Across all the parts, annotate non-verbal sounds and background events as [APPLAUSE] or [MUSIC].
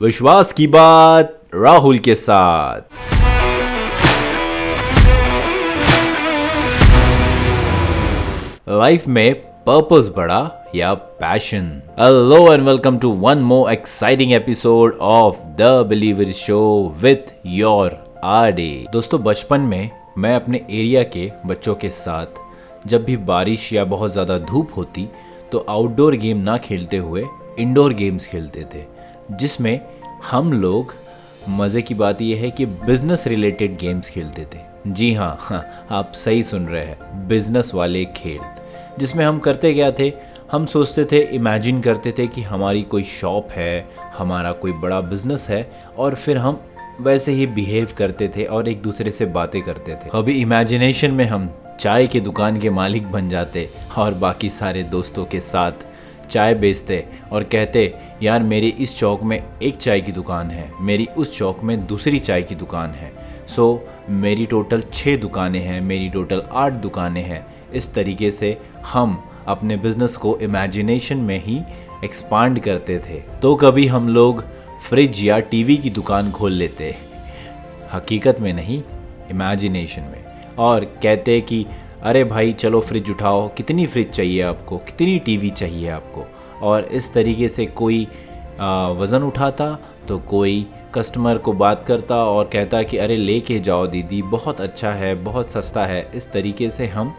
विश्वास की बात राहुल के साथ। लाइफ में पर्पस बड़ा या passion hello and welcome to one more exciting episode of the believer show with your RD दोस्तों, बचपन में मैं अपने एरिया के बच्चों के साथ, जब भी बारिश या बहुत ज़्यादा धूप होती तो आउटडोर गेम ना खेलते हुए इंडोर गेम्स खेलते थे। जिसमें हम लोग, मज़े की बात यह है कि बिज़नेस रिलेटेड गेम्स खेलते थे। जी हाँ हाँ [LAUGHS] आप सही सुन रहे हैं बिज़नेस वाले खेल। जिसमें हम करते क्या थे? हम सोचते थे इमेजिन करते थे कि हमारी कोई शॉप है, हमारा कोई बड़ा बिज़नेस है, और फिर हम वैसे ही बिहेव करते थे और एक दूसरे से बातें करते थे। अभी इमेजिनेशन में हम चाय की दुकान के मालिक बन जाते और बाकी सारे दोस्तों के साथ चाय बेचते और कहते, यार, मेरी इस चौक में एक चाय की दुकान है। मेरी उस चौक में दूसरी चाय की दुकान है। सो, मेरी टोटल छः दुकानें हैं, मेरी टोटल आठ दुकानें हैं। इस तरीके से हम अपने बिज़नेस को इमेजिनेशन में ही एक्सपांड करते थे। तो कभी हम लोग फ्रिज या टीवी की दुकान खोल लेते। हकीकत में नहीं, इमेजिनेशन में। और कहते कि अरे भाई, चलो फ्रिज उठाओ। कितनी फ्रिज चाहिए आपको? कितनी टीवी चाहिए आपको? और इस तरीके से कोई वज़न उठाता तो कोई कस्टमर को बात करता और कहता कि, अरे, लेके जाओ दीदी, बहुत अच्छा है, बहुत सस्ता है। इस तरीके से हम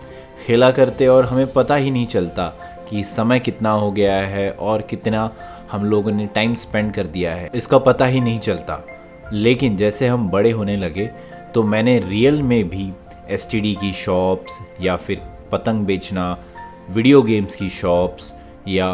खेला करते और हमें पता ही नहीं चलता कि समय कितना हो गया है और कितना हम लोगों ने टाइम स्पेंड कर दिया है। इसका पता ही नहीं चलता। लेकिन जैसे हम बड़े होने लगे तो मैंने रियल में भी एसटीडी की शॉप्स या फिर पतंग बेचना वीडियो गेम्स की शॉप्स या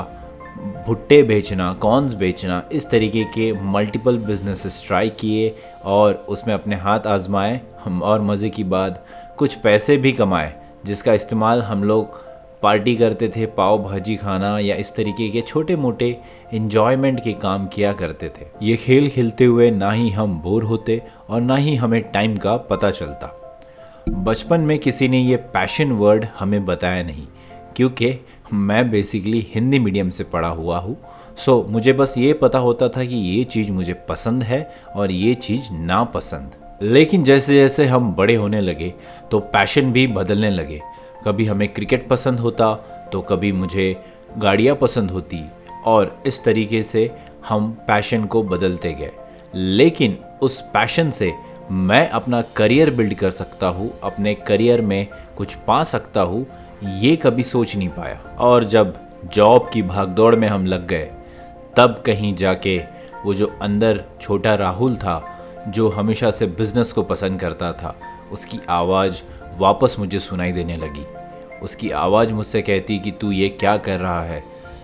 भुट्टे बेचना कॉर्नस बेचना, इस तरीके के मल्टीपल बिजनेसेस ट्राई किए और उसमें अपने हाथ आजमाए, हम और मज़े की बात, कुछ पैसे भी कमाए, जिसका इस्तेमाल हम लोग पार्टी करते थे, पाव भाजी खाना या इस तरीके के छोटे मोटे इन्जॉयमेंट के काम किया करते थे। ये खेल खेलते हुए ना ही हम बोर होते और ना ही हमें टाइम का पता चलता। बचपन में किसी ने ये पैशन वर्ड हमें बताया नहीं क्योंकि मैं बेसिकली हिंदी मीडियम से पढ़ा हुआ हूँ। सो so, मुझे बस ये पता होता था कि ये चीज़ मुझे पसंद है और ये चीज़ नापसंद। लेकिन जैसे जैसे हम बड़े होने लगे तो पैशन भी बदलने लगे। कभी हमें क्रिकेट पसंद होता तो कभी मुझे गाड़ियाँ पसंद होती और इस तरीके से हम पैशन को बदलते गए। लेकिन उस पैशन से मैं अपना करियर बिल्ड कर सकता हूँ, अपने करियर में कुछ पा सकता हूँ, ये कभी सोच नहीं पाया। और जब जॉब की भागदौड़ में हम लग गए, तब कहीं जाके वो जो अंदर छोटा राहुल था, जो हमेशा से बिज़नेस को पसंद करता था, उसकी आवाज़ वापस मुझे सुनाई देने लगी। उसकी आवाज़ मुझसे कहती कि, तू ये क्या कर रहा है?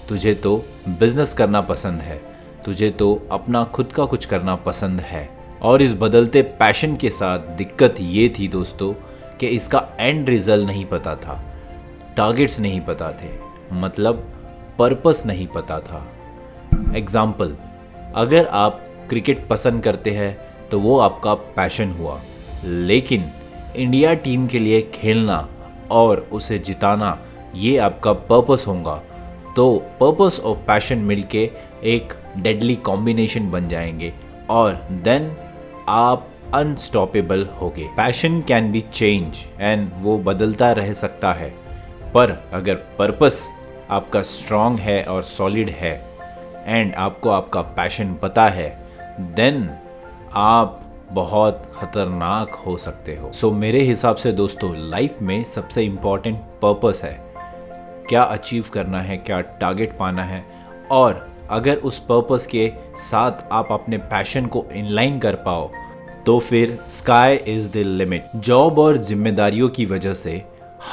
तुझे तो बिज़नेस करना पसंद है। तुझे तो अपना खुद का कुछ करना पसंद है। और इस बदलते पैशन के साथ दिक्कत ये थी दोस्तों कि इसका एंड रिज़ल्ट नहीं पता था। टारगेट्स नहीं पता थे। मतलब पर्पस नहीं पता था। एग्ज़ाम्पल अगर आप क्रिकेट पसंद करते हैं तो वो आपका पैशन हुआ। लेकिन इंडिया टीम के लिए खेलना और उसे जिताना, ये आपका पर्पस होगा। तो पर्पस और पैशन मिलके एक डेडली कॉम्बिनेशन बन जाएँगे। और देन आप अनस्टॉपेबल होगे। Passion can be change and वो बदलता रह सकता है। पर अगर पर्पस आपका स्ट्रांग है और सॉलिड है एंड आपको आपका पैशन पता है देन आप बहुत ख़तरनाक हो सकते हो। सो so, मेरे हिसाब से दोस्तों लाइफ में सबसे इंपॉर्टेंट पर्पस है। क्या अचीव करना है क्या टारगेट पाना है और अगर उस पर्पस के साथ आप अपने पैशन को इनलाइन कर पाओ तो फिर sky is the limit job और जिम्मेदारियों की वजह से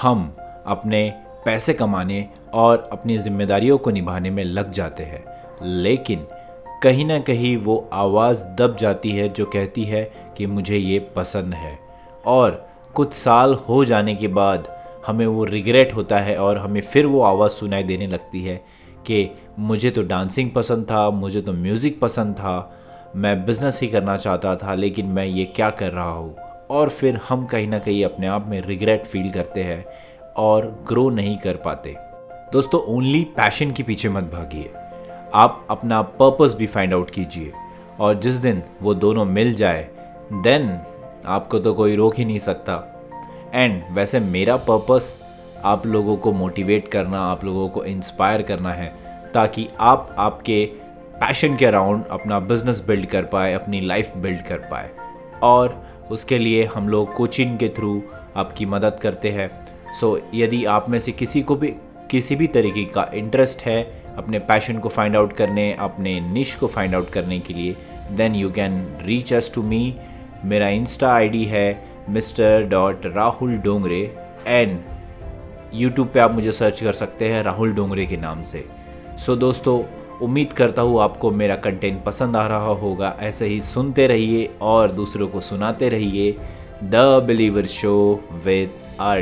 हम अपने पैसे कमाने और अपनी जिम्मेदारियों को निभाने में लग जाते हैं। लेकिन कहीं ना कहीं वो आवाज़ दब जाती है जो कहती है कि मुझे ये पसंद है। और कुछ साल हो जाने के बाद हमें वो रिग्रेट होता है और हमें फिर वो आवाज़ सुनाई देने लगती है कि मुझे तो डांसिंग पसंद था, मुझे तो म्यूज़िक पसंद था। मैं बिज़नेस ही करना चाहता था, लेकिन मैं ये क्या कर रहा हूँ? और फिर हम कहीं ना कहीं अपने आप में रिग्रेट फील करते हैं और ग्रो नहीं कर पाते। दोस्तों ओनली पैशन के पीछे मत भागिए। आप अपना पर्पस भी फाइंड आउट कीजिए और जिस दिन वो दोनों मिल जाए देन आपको तो कोई रोक ही नहीं सकता। एंड वैसे मेरा पर्पस आप लोगों को मोटिवेट करना आप लोगों को इंस्पायर करना है ताकि आप आपके पैशन के अराउंड अपना बिज़नेस बिल्ड कर पाए अपनी लाइफ बिल्ड कर पाए। और उसके लिए हम लोग कोचिंग के थ्रू आपकी मदद करते हैं। सो so, यदि आप में से किसी को भी किसी भी तरीके का इंटरेस्ट है अपने पैशन को फाइंड आउट करने अपने निश को फाइंड आउट करने के लिए then you can reach us to me मेरा इंस्टा आईडी है mister dot Rahul Dongre and YouTube पे आप मुझे सर्च कर सकते हैं राहुल डोंगरे के नाम से। सो दोस्तों, उम्मीद करता हूँ आपको मेरा कंटेंट पसंद आ रहा होगा। ऐसे ही सुनते रहिए और दूसरों को सुनाते रहिए। The believer show with R